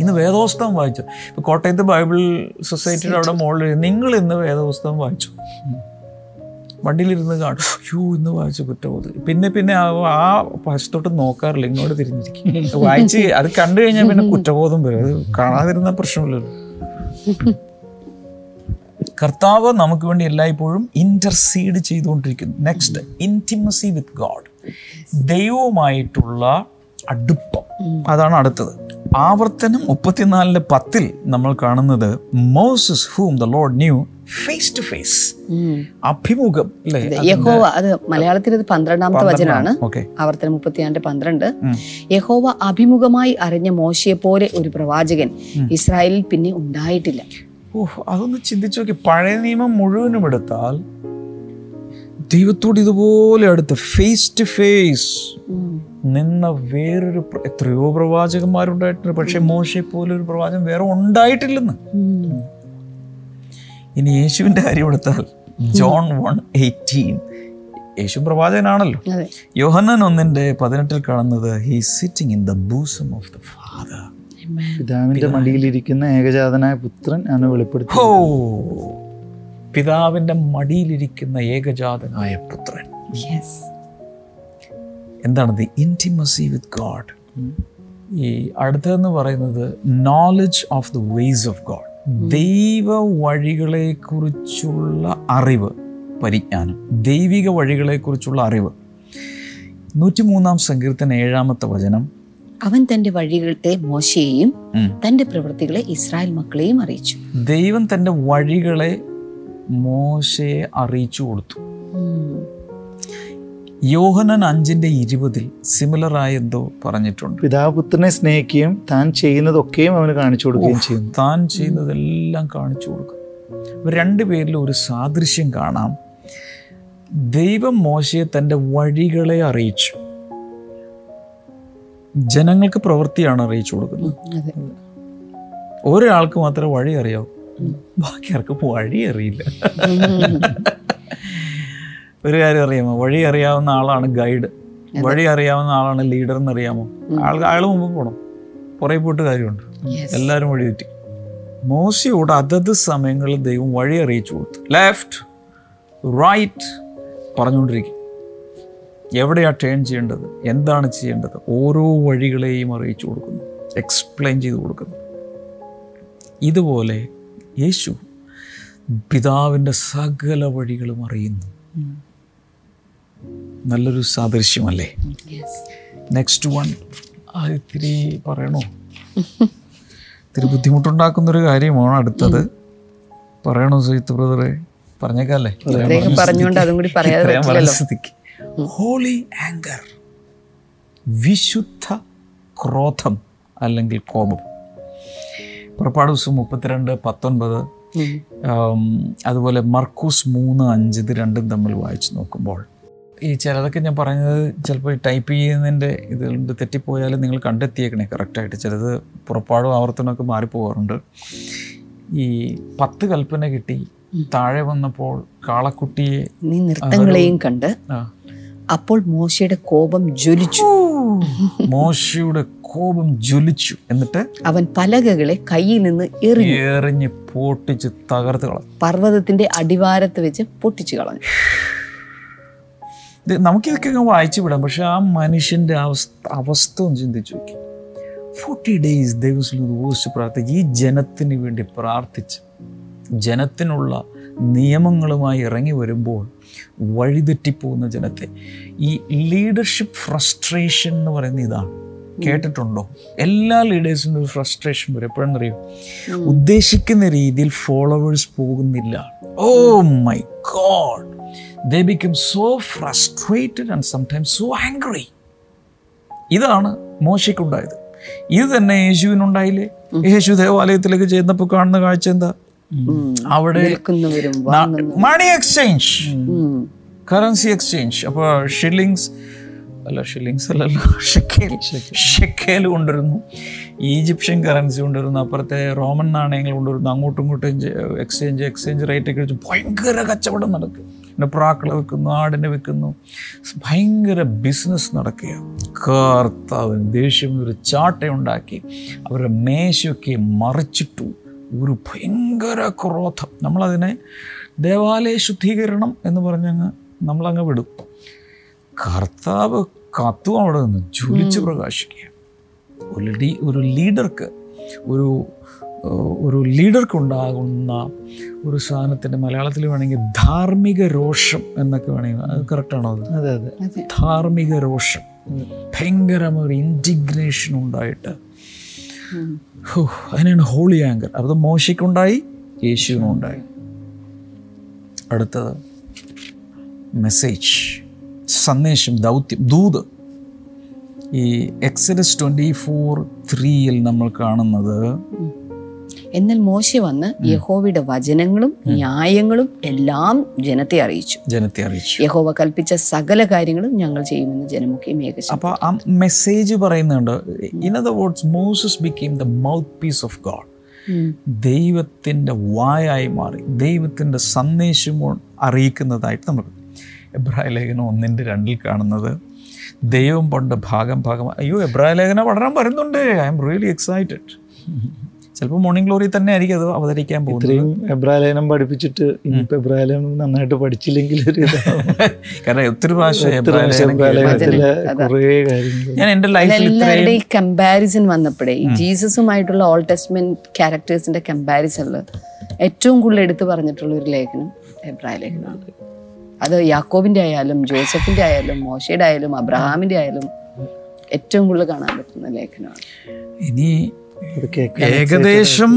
ഇന്ന് വേദോസ്തവം വായിച്ചു. ഇപ്പൊ കോട്ടയത്ത് ബൈബിൾ സൊസൈറ്റിയുടെ അവിടെ മുകളിൽ നിങ്ങൾ ഇന്ന് വേദോസ്തവം വായിച്ചു? വണ്ടിയിലിരുന്ന് കാണും. അയ്യോ ഇന്ന് വായിച്ചു കുറ്റബോധം. പിന്നെ പിന്നെ ആ ആ വശത്തോട്ട് നോക്കാറില്ല ഇങ്ങോട്ട് തിരിഞ്ഞിരിക്കും. വായിച്ച് അത് കണ്ടു കഴിഞ്ഞാൽ പിന്നെ കുറ്റബോധം വരും. അത് കാണാതിരുന്ന പ്രശ്നമില്ലല്ലോ. കർത്താവ് നമുക്ക് വേണ്ടി എല്ലായ്പ്പോഴും ഇന്റർസീഡ് ചെയ്തുകൊണ്ടിരിക്കുന്നു. നെക്സ്റ്റ് ഇന്റിമസി വിത്ത് ഗോഡ് ദൈവവുമായിട്ടുള്ള അടുപ്പം. അതാണ് അടുത്തത്. ആവർത്തനം മുപ്പത്തിനാലിന്റെ പത്തിൽ നമ്മൾ കാണുന്നത് Moses whom the Lord knew face to face. അഭിമുഖം യഹോവ അത് മലയാളത്തിൽ ഇത് പന്ത്രണ്ടാമത്തെ വചനാണ്. ആവർത്തനം മുപ്പത്തിയാണ്ട് പന്ത്രണ്ട്. യഹോവ അഭിമുഖമായി അറിഞ്ഞ മോശയെ പോലെ ഒരു പ്രവാചകൻ ഇസ്രായേലിൽ പിന്നെ ഉണ്ടായിട്ടില്ല. ഓഹ് അതൊന്ന് ചിന്തിച്ചു നോക്കി. പഴയ നിയമം മുഴുവനും എടുത്താൽ ദൈവത്തോട് ഇതുപോലെ അടുത്ത് ഫേസ് ടു ഫേസ്. നിന്ന വേറൊരു എത്രയോ പ്രവാചകന്മാരുണ്ടായിട്ടുണ്ട്. പക്ഷെ മോശയെ പോലൊരു ഒരു പ്രവാചകൻ വേറെ ഉണ്ടായിട്ടില്ലെന്ന്. ഇനി യേശുവിന്റെ കാര്യം എടുത്താൽ ജോൺ വൺ എയ്റ്റീൻ. യേശു പ്രവാചകനാണല്ലോ. യോഹന്നൻ ഒന്നിന്റെ പതിനെട്ടിൽ കാണുന്നത് he sitting in the bosom of the Father. പിതാവിന്റെ മടിയിലിരിക്കുന്ന ഏകജാതനായ പുത്രൻ ആണ് വെളിപ്പെടുത്തി. ഓ പിതാവിന്റെ മടിയിലിരിക്കുന്ന ഏകജാതനായ പുത്രൻ. Yes. എന്താണ് ദി ഇന്റിമസി വിത്ത് ഗോഡ് ഈ അടുത്തതെന്ന് പറയുന്നത് knowledge of the ways of God ദൈവ വഴികളെ കുറിച്ചുള്ള അറിവ് പരിജ്ഞാനം. ദൈവിക വഴികളെ കുറിച്ചുള്ള അറിവ്. നൂറ്റിമൂന്നാം സങ്കീർത്തന ഏഴാമത്തെ വചനം. അവൻ തന്റെ വഴികളെ മോശയെയും തന്റെ പ്രവൃത്തികളെ ഇസ്രായേൽ മക്കളെയും അറിയിച്ചു. ദൈവം തന്റെ വഴികളെ മോശയെ അറിയിച്ചു കൊടുത്തു. യോഹനൻ അഞ്ചിന്റെ ഇരുപതിൽ സിമിലർ ആയ എന്തോ പറഞ്ഞിട്ടുണ്ട്. പിതാവ് പുത്രനെ സ്നേഹിക്കുകയും താൻ ചെയ്യുന്നതൊക്കെയും അവന് കാണിച്ചു കൊടുക്കുകയും ചെയ്യും താൻ ചെയ്യുന്നതെല്ലാം കാണിച്ചു കൊടുക്കും രണ്ടുപേരിലും ഒരു സാദൃശ്യം കാണാം. ദൈവം മോശയെ തന്റെ വഴികളെ അറിയിച്ചു. ജനങ്ങൾക്ക് പ്രവൃത്തിയാണ് അറിയിച്ചു കൊടുക്കുന്നത്. ഒരാൾക്ക് മാത്രമേ വഴി അറിയാവൂ. ബാക്കി ആർക്കും വഴി അറിയില്ല. ഒരു കാര്യം അറിയാമോ? വഴി അറിയാവുന്ന ആളാണ് ഗൈഡ്. വഴി അറിയാവുന്ന ആളാണ് ലീഡർ എന്ന് അറിയാമോ? ആൾ അയാൾ മുമ്പ് പോകണം പുറകെ പോയിട്ട് കാര്യമുണ്ട്. എല്ലാവരും വഴി തെറ്റി. മോശയോട് അതത് സമയങ്ങളിൽ ദൈവം വഴി അറിയിച്ചു കൊടുത്തു. ലെഫ്റ്റ് റൈറ്റ് പറഞ്ഞുകൊണ്ടിരിക്കും. എവിടെയാണ് ടേൺ ചെയ്യേണ്ടത്? എന്താണ് ചെയ്യേണ്ടത്? ഓരോ വഴികളെയും അറിയിച്ചു കൊടുക്കുന്നു. എക്സ്പ്ലെയിൻ ചെയ്ത് കൊടുക്കുന്നു. ഇതുപോലെ യേശു പിതാവിന്റെ സകല വഴികളും അറിയുന്നു. നല്ലൊരു സാദൃശ്യമല്ലേ? നെക്സ്റ്റ് വൺ അത് ഇത്തിരി പറയണോ? ഇത്തിരി ബുദ്ധിമുട്ടുണ്ടാക്കുന്നൊരു കാര്യമാണ് അടുത്തത്. പറയണോ സുഹിത്ത് ബ്രദറെ? പറഞ്ഞേക്കാല്ലേ? പറഞ്ഞുകൊണ്ട് അതും കൂടി പറയാതെ ഹോളി ആങ്കർ വിശുദ്ധ ക്രോധം അല്ലെങ്കിൽ കോപം. പുറപ്പാട് ദിവസം മുപ്പത്തിരണ്ട് പത്തൊൻപത് അതുപോലെ മർക്കൂസ് മൂന്ന് അഞ്ച് ഇത് രണ്ടും തമ്മിൽ വായിച്ചു നോക്കുമ്പോൾ ഈ ചിലതൊക്കെ ഞാൻ പറഞ്ഞത് ചിലപ്പോൾ ഈ ടൈപ്പ് ചെയ്യുന്നതിന്റെ ഇതുകൊണ്ട് തെറ്റിപ്പോയാലും നിങ്ങൾ കണ്ടെത്തിയേക്കണേ കറക്റ്റായിട്ട് ചിലത് പുറപ്പാടും ആവർത്തനമൊക്കെ മാറിപ്പോകാറുണ്ട് ഈ പത്ത് കൽപ്പന കിട്ടി താഴെ വന്നപ്പോൾ കാളക്കുട്ടിയെ നീ നൃത്തങ്ങളെയും കണ്ട് അപ്പോൾ മോശയുടെ കോപം ജ്വലിച്ചു. മോശയുടെ കോപം ജ്വലിച്ചു. എന്നിട്ട് അവൻ പലകകളെ കയ്യിൽ നിന്ന് എറിഞ്ഞു. എറിഞ്ഞ് പൊട്ടിച്ച് തകർത്ത് കളഞ്ഞു. പർവതത്തിന്റെ അടിവാരത്ത് വെച്ച് പൊട്ടിച്ചു കളഞ്ഞു. നമുക്കിതൊക്കെ വായിച്ചു വിടാം. പക്ഷെ ആ മനുഷ്യന്റെ അവസ്ഥ അവസ്ഥ ഒന്ന് ചിന്തിച്ചു നോക്കി. ഫോർട്ടി ഡേയ്സ് ദൈവത്തിൽ ഉപയോഗിച്ച് പ്രാർത്ഥിച്ച് ഈ ജനത്തിന് വേണ്ടി പ്രാർത്ഥിച്ച് ജനത്തിനുള്ള നിയമങ്ങളുമായി ഇറങ്ങി വരുമ്പോൾ വഴിതെറ്റിപ്പോകുന്ന ജനത്തെ. ഈ ലീഡർഷിപ്പ് ഫ്രസ്ട്രേഷൻ എന്ന് പറയുന്ന ഇതാണ്. കേട്ടിട്ടുണ്ടോ? എല്ലാ ലീഡേഴ്സിനും ഒരു ഫ്രസ്ട്രേഷൻ വരും. എപ്പോഴെന്നറിയോ ഉദ്ദേശിക്കുന്ന രീതിയിൽ ഫോളോവേഴ്സ് പോകുന്നില്ല. ഓ my God they become so frustrated and sometimes so angry ഇതാണ് മോശയ്ക്കുണ്ടായത്. ഇത് തന്നെ യേശുവിനുണ്ടായില്ലേ? യേശു ദേവാലയത്തിലേക്ക് ചെന്നപ്പോൾ കാണുന്ന കാഴ്ച എന്താ? അവിടെ മണി എക്സ്ചേഞ്ച് കറൻസി എക്സ്ചേഞ്ച് അപ്പോൾ ഷില്ലിങ്സ് അല്ല ഷില്ലിങ്സ് അല്ലല്ലോ. ഷെക്കേൽ ഷെക്കേൽ കൊണ്ടുവരുന്നു. ഈജിപ്ഷ്യൻ കറൻസി കൊണ്ടുവരുന്നു. അപ്പുറത്തെ റോമൻ നാണയങ്ങൾ കൊണ്ടുവരുന്നു. അങ്ങോട്ടും ഇങ്ങോട്ടും എക്സ്ചേഞ്ച് എക്സ്ചേഞ്ച് റേറ്റ് ഒക്കെ വെച്ച് ഭയങ്കര കച്ചവടം നടക്കും. പിന്നെ പ്രാക്കളെ വെക്കുന്നു ആടിനെ വെക്കുന്നു ഭയങ്കര ബിസിനസ് നടക്കുക കർത്താവിന് ദേഷ്യം ഒരു ചാട്ടയുണ്ടാക്കി. അവരുടെ മേശയൊക്കെ മറിച്ചിട്ടു. ഒരു ഭയങ്കര ക്രോധം. നമ്മളതിനെ ദേവാലയ ശുദ്ധീകരണം എന്ന് പറഞ്ഞങ്ങ് നമ്മളങ്ങ് വിടും. കർത്താവ് കത്തും അവിടെ നിന്ന് ജ്വലിച്ച് പ്രകാശിക്കുക ഒരു ലീ ഒരു ലീഡർക്ക് ഒരു ഒരു ലീഡർക്കുണ്ടാകുന്ന ഒരു സാധനത്തിന്റെ മലയാളത്തിൽ വേണമെങ്കിൽ ധാർമ്മിക രോഷം എന്നൊക്കെ വേണമെങ്കിൽ അത് കറക്റ്റാണോ അത്? അതെ അതെ. ധാർമ്മിക രോഷം. ഭയങ്കരമായ ഒരു ഇൻഡിഗ്നേഷൻ ഉണ്ടായിട്ട് അതിനാണ് ഹോളി ആങ്കർ അത് മോശയ്ക്കുണ്ടായി യേശുവിനും ഉണ്ടായി. അടുത്തത് മെസ്സേജ് സന്ദേശം ദൗത്യം ദൂത്. ഈ എക്സലസ് ട്വന്റി ഫോർ ത്രീയിൽ നമ്മൾ കാണുന്നത് എന്നാൽ മോശ വന്ന് യഹോവയുടെ വചനങ്ങളും ന്യായങ്ങളും എല്ലാം ജനത്തെ അറിയിച്ചു. ജനത്തെ അറിയിച്ചു. യഹോവ കൽപ്പിച്ച സകല കാര്യങ്ങളും ഞങ്ങൾ ചെയ്യുമെന്ന് ജനമൊക്കെ ഏകശം അപ്പോൾ ആ മെസ്സേജ് പറയുന്നുണ്ട് in other words Moses became the mouthpiece of God ദൈവത്തിന്റെ വായായി മാറി ദൈവത്തിന്റെ സന്ദേശം അറിയിക്കുന്നതായിട്ട് നമുക്ക് എബ്രാഹിം ലേഖനം ഒന്നിന്റെ രണ്ടിൽ കാണുന്നത് ദൈവം പണ്ട് ഭാഗം ഭാഗം അയ്യോ എബ്രാഹിം ലേഖനം പഠനം വരുന്നുണ്ട്. ഐ എം റിയലി എക്സൈറ്റഡ് ചിലപ്പോൾ മോർണിംഗ് ഗ്ലോറി തന്നെ ആയിരിക്കും അത് അവതരിക്കാൻ പോകുന്നത്. ഇത്രയും എബ്രാലേനം പഠിപ്പിച്ചിട്ട് ഇനിയിപ്പോൾ എബ്രാലേനം നന്നായിട്ട് പഠിച്ചില്ലെങ്കിൽ ഒരു *laughs* കാരണം ഒത്തിരി പ്രാവശ്യം എബ്രായ ലേഖനം കുറേ കാര്യങ്ങൾ ഞാൻ എന്റെ ലൈഫിൽ ഇത്രയും എല്ലാവരുടെ ഈ കമ്പാരിസൺ വന്നപ്പോഴേ ഈ ജീസസുമായിട്ടുള്ള ഓൾ ടെസ്റ്റ്മെന്റ് ക്യാരക്ടേഴ്സിന്റെ കമ്പാരിസണിൽ ഏറ്റവും കൂടുതൽ എടുത്തു പറഞ്ഞിട്ടുള്ള ഒരു ലേഖനം എബ്രായ ലേഖനമാണ് അത് യാക്കോബിന്റെ ആയാലും ജോസഫിന്റെ ആയാലും മോശയുടെ ആയാലും അബ്രഹാമിന്റെ ആയാലും ഏറ്റവും കൂടുതൽ കാണാൻ പറ്റുന്ന ലേഖനമാണ്. ഇനി ഏകദേശം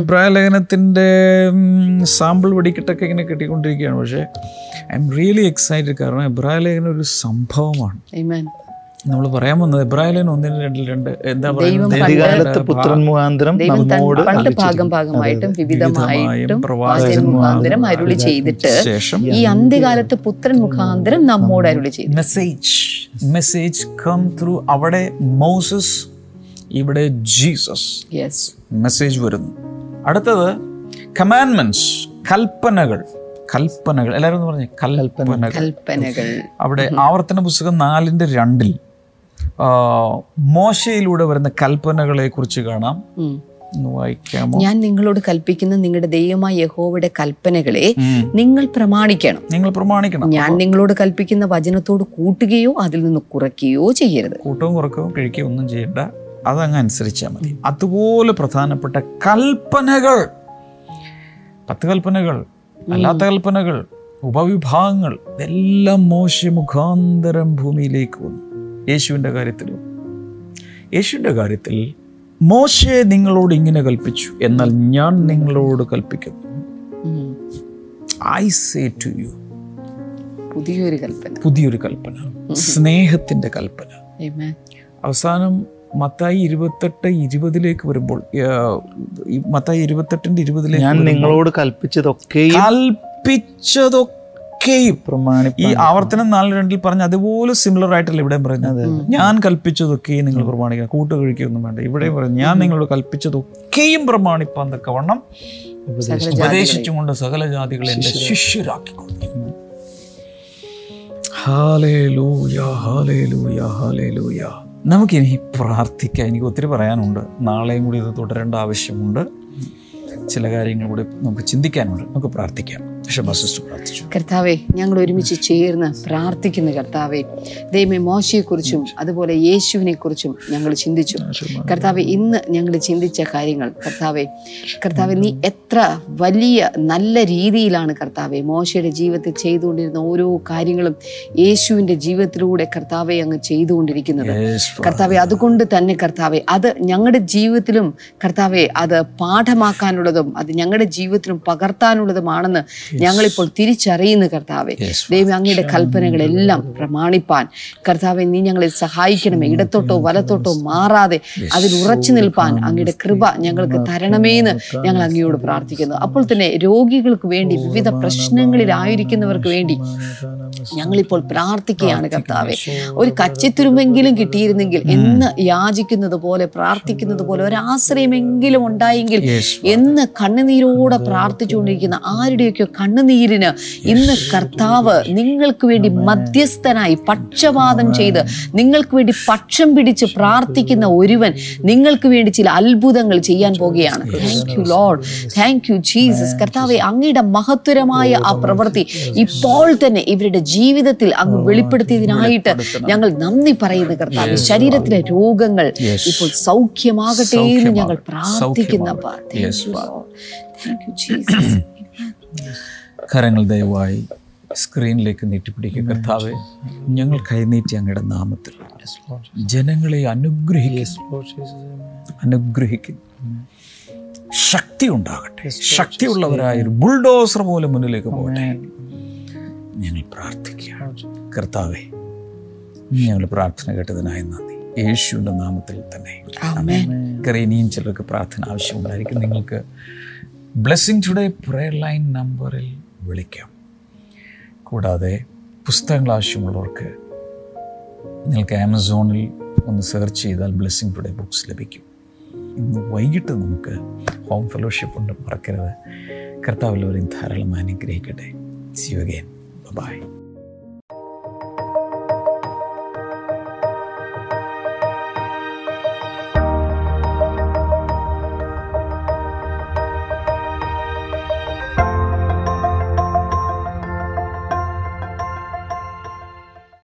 എബ്രായ ലേഖനത്തിന്റെ സാമ്പിൾ വെടിക്കെട്ടൊക്കെ ഇങ്ങനെ കിട്ടിക്കൊണ്ടിരിക്കുകയാണ്. പക്ഷേ ഐ എം റിയലി എക്സൈറ്റഡ് കാരണം എബ്രായ ലേഖനം ഒരു സംഭവമാണ്. Amen. നമ്മൾ പറയാൻ വന്നത് എബ്രാഹിലിന് ഒന്നിന് രണ്ടിൽ രണ്ട് എന്താ പറയുക പുത്രൻ മുഖാന്തരം നമ്മോട് പണ്ട് ഭാഗം ഭാഗമായിട്ടും വിവിധമായിട്ടും മുഖാന്തരം അരുളി ചെയ്തിട്ട് ഈ അന്ത്യകാലത്ത് പുത്രൻ മുഖാന്തരം നമ്മോട് അരുളി ചെയ്തു. മെസ്സേജ് മെസ്സേജ് കം ത്രൂ അവിടെ മോസസ് ഇവിടെ ജീസസ് യെസ് മെസ്സേജ് വരുന്നു. അടുത്തത് കമാൻമെന്റ്സ് കൽപ്പനകൾ. കൽപ്പനകൾ എല്ലാവരും പറഞ്ഞു പറഞ്ഞേ കൽപ്പനകൾ. കൽപ്പനകൾ. അവിടെ ആവർത്തന പുസ്തകം നാലിന്റെ രണ്ടിൽ മോശയിലൂടെ വരുന്ന കൽപ്പനകളെ കുറിച്ച് കാണാം. വായിക്കാമോ? ഞാൻ നിങ്ങളോട് കൽപ്പിക്കുന്ന നിങ്ങളുടെ ദൈവമായ യഹോവയുടെ കൽപ്പനകളെ നിങ്ങൾ പ്രമാണിക്കണം. നിങ്ങൾ പ്രമാണിക്കണം. ഞാൻ നിങ്ങളോട് കൽപ്പിക്കുന്ന വചനത്തോട് കൂട്ടുകയോ അതിൽ നിന്ന് കുറയ്ക്കുകയോ ചെയ്യരുത്. കൂട്ടവും കുറക്കവും കഴിക്കുകയും ഒന്നും ചെയ്യണ്ട. അതങ്ങ് അനുസരിച്ചാൽ മതി. അതുപോലെ പ്രധാനപ്പെട്ട കൽപ്പനകൾ. പത്ത് കൽപ്പനകൾ അല്ലാത്ത കൽപ്പനകൾ ഉപവിഭാഗങ്ങൾ ഇതെല്ലാം മോശ മുഖാന്തരം ഭൂമിയിലേക്ക് വന്നു. യേശുവിന്റെ കാര്യത്തിലും യേശുവിന്റെ കാര്യത്തിൽ മോശയെ നിങ്ങളോട് ഇങ്ങനെ കൽപ്പിച്ചു എന്നാൽ ഞാൻ നിങ്ങളോട് കൽപ്പിക്കുന്നു. ഐ സേ ടു യു പുതിയൊരു കൽപ്പന. പുതിയൊരു കൽപ്പന സ്നേഹത്തിന്റെ കൽപ്പന. അവസാനം മത്തായി ഇരുപത്തെട്ട് ഇരുപതിലേക്ക് വരുമ്പോൾ ഈ മത്തായി ഇരുപത്തെട്ടിന്റെ ഇരുപതിലേക്ക് ഞാൻ നിങ്ങളോട് കൽപ്പിച്ചതൊക്കെ കൽപ്പിച്ചതൊക്കെയും പ്രമാണി ഈ ആവർത്തനം നാല് രണ്ടിൽ പറഞ്ഞ അതുപോലെ സിമിലർ ആയിട്ടല്ല ഇവിടെ പറയുന്നത്? ഞാൻ കൽപ്പിച്ചതൊക്കെയും നിങ്ങൾ പ്രമാണിക്കണം. കൂട്ട് കഴിക്കുകയൊന്നും വേണ്ട. ഇവിടെ പറയുന്നത് ഞാൻ നിങ്ങളോട് കൽപ്പിച്ചതൊക്കെയും പ്രമാണിപ്പാൻ തക്കവണ്ണം ഉപദേശിച്ചുകൊണ്ട് സകല ജാതികളെ എന്റെ ശിഷ്യരാക്കിക്കൊണ്ടു ഹാലേലൂയ ഹാലേലൂയ ഹാലേലൂയ നമുക്കിനി പ്രാർത്ഥിക്കാം. എനിക്ക് ഒത്തിരി പറയാനുണ്ട്. നാളെയും കൂടി ഇത് തുടരേണ്ട ആവശ്യമുണ്ട്. ചില കാര്യങ്ങൾ കൂടി നമുക്ക് ചിന്തിക്കാനുണ്ട്. നമുക്ക് പ്രാർത്ഥിക്കാം. കർത്താവെ ഞങ്ങൾ ഒരുമിച്ച് ചേർന്ന് പ്രാർത്ഥിക്കുന്നു കർത്താവെ. ദൈവമേ മോശയെക്കുറിച്ചും അതുപോലെ യേശുവിനെ കുറിച്ചും ഞങ്ങൾ ചിന്തിച്ചു. കർത്താവെ ഇന്ന് ഞങ്ങൾ ചിന്തിച്ച കാര്യങ്ങൾ കർത്താവെ കർത്താവെ നീ എത്ര വലിയ നല്ല രീതിയിലാണ് കർത്താവെ മോശയുടെ ജീവിതത്തിൽ ചെയ്തുകൊണ്ടിരുന്ന ഓരോ കാര്യങ്ങളും യേശുവിന്റെ ജീവിതത്തിലൂടെ കർത്താവെ അങ്ങ് ചെയ്തുകൊണ്ടിരിക്കുന്നത്. കർത്താവെ അതുകൊണ്ട് തന്നെ കർത്താവെ അത് ഞങ്ങളുടെ ജീവിതത്തിലും കർത്താവെ അത് പാഠമാക്കാനുള്ളതും അത് ഞങ്ങളുടെ ജീവിതത്തിലും പകർത്താനുള്ളതുമാണെന്ന് ഞങ്ങളിപ്പോൾ തിരിച്ചറിയുന്ന കർത്താവെ ദൈവം അങ്ങയുടെ കൽപ്പനകളെല്ലാം പ്രമാണിപ്പാൻ. കർത്താവെ നീ ഞങ്ങളെ സഹായിക്കണമേ. ഇടത്തോട്ടോ വലത്തോട്ടോ മാറാതെ അതിൽ ഉറച്ചു നിൽപ്പാൻ അങ്ങയുടെ കൃപ ഞങ്ങൾക്ക് തരണമേന്ന് ഞങ്ങൾ അങ്ങയോട് പ്രാർത്ഥിക്കുന്നു. അപ്പോൾ തന്നെ രോഗികൾക്ക് വേണ്ടി വിവിധ പ്രശ്നങ്ങളിലായിരിക്കുന്നവർക്ക് വേണ്ടി ഞങ്ങളിപ്പോൾ പ്രാർത്ഥിക്കുകയാണ് കർത്താവെ. ഒരു കച്ചിത്തുരുമെങ്കിലും കിട്ടിയിരുന്നെങ്കിൽ എന്ന് യാചിക്കുന്നത് പോലെ പ്രാർത്ഥിക്കുന്നത് പോലെ ഒരാശ്രയമെങ്കിലും ഉണ്ടായെങ്കിൽ എന്ന് കണ്ണുനീരോടെ പ്രാർത്ഥിച്ചുകൊണ്ടിരിക്കുന്ന ആരുടെയൊക്കെ കണ്ണുനീരിന് ഇന്ന് കർത്താവ് നിങ്ങൾക്ക് വേണ്ടി മധ്യസ്ഥനായി പക്ഷപാതം ചെയ്ത് നിങ്ങൾക്ക് വേണ്ടി പക്ഷം പിടിച്ച് പ്രാർത്ഥിക്കുന്ന ഒരുവൻ നിങ്ങൾക്ക് വേണ്ടി ചില അത്ഭുതങ്ങൾ ചെയ്യാൻ പോകുകയാണ്. Thank you lord thank you Jesus കർത്താവെ അങ്ങയുടെ മഹത്വരമായ ആ പ്രവൃത്തി ഇപ്പോൾ തന്നെ ഇവരുടെ ജീവിതത്തിൽ അങ്ങ് വെളിപ്പെടുത്തിയതിനായിട്ട് ഞങ്ങൾ നന്ദി പറയുന്നു കർത്താവ്. ശരീരത്തിലെ രോഗങ്ങൾ ഇപ്പോൾ സൗഖ്യമാകട്ടെ എന്ന് ഞങ്ങൾ പ്രാർത്ഥിക്കുന്ന കരങ്ങൾ ദയവായി സ്ക്രീനിലേക്ക് നീട്ടിപ്പിടിക്കുക കർത്താവ്. ഞങ്ങൾ കൈനീട്ടി അങ്ങയുടെ നാമത്തിൽ. ജനങ്ങളെ അനുഗ്രഹിക്കുക അനുഗ്രഹിക്കും. ശക്തി ഉണ്ടാകട്ടെ. ശക്തിയുള്ളവരായ ഒരു ബുൾഡോസർ പോലെ മുന്നിലേക്ക് പോകട്ടെ. ഞങ്ങൾ പ്രാർത്ഥിക്കുകയാണ്. കർത്താവെ ഞങ്ങൾ പ്രാർത്ഥന കേട്ടതിനായി നന്ദി. യേശുവിന്റെ നാമത്തിൽ തന്നെ. ഇനിയും ചിലർക്ക് പ്രാർത്ഥന ആവശ്യമുണ്ടായിരിക്കും. നിങ്ങൾക്ക് ബ്ലെസ്സിങ് ടുഡേ പ്രെയർ ലൈൻ നമ്പറിൽ വിളിക്കാം. കൂടാതെ പുസ്തകങ്ങൾ ആവശ്യമുള്ളവർക്ക് നിങ്ങൾക്ക് ആമസോണിൽ ഒന്ന് സെർച്ച് ചെയ്താൽ ബ്ലെസ്സിങ് ടുഡേ ബുക്സ് ലഭിക്കും. ഇന്ന് വൈകിട്ട് നമുക്ക് ഹോം ഫെലോഷിപ്പ് ഉണ്ട്. മറക്കരുത്. കർത്താവിലവരെയും ധാരാളം അനുഗ്രഹിക്കട്ടെ. C you again by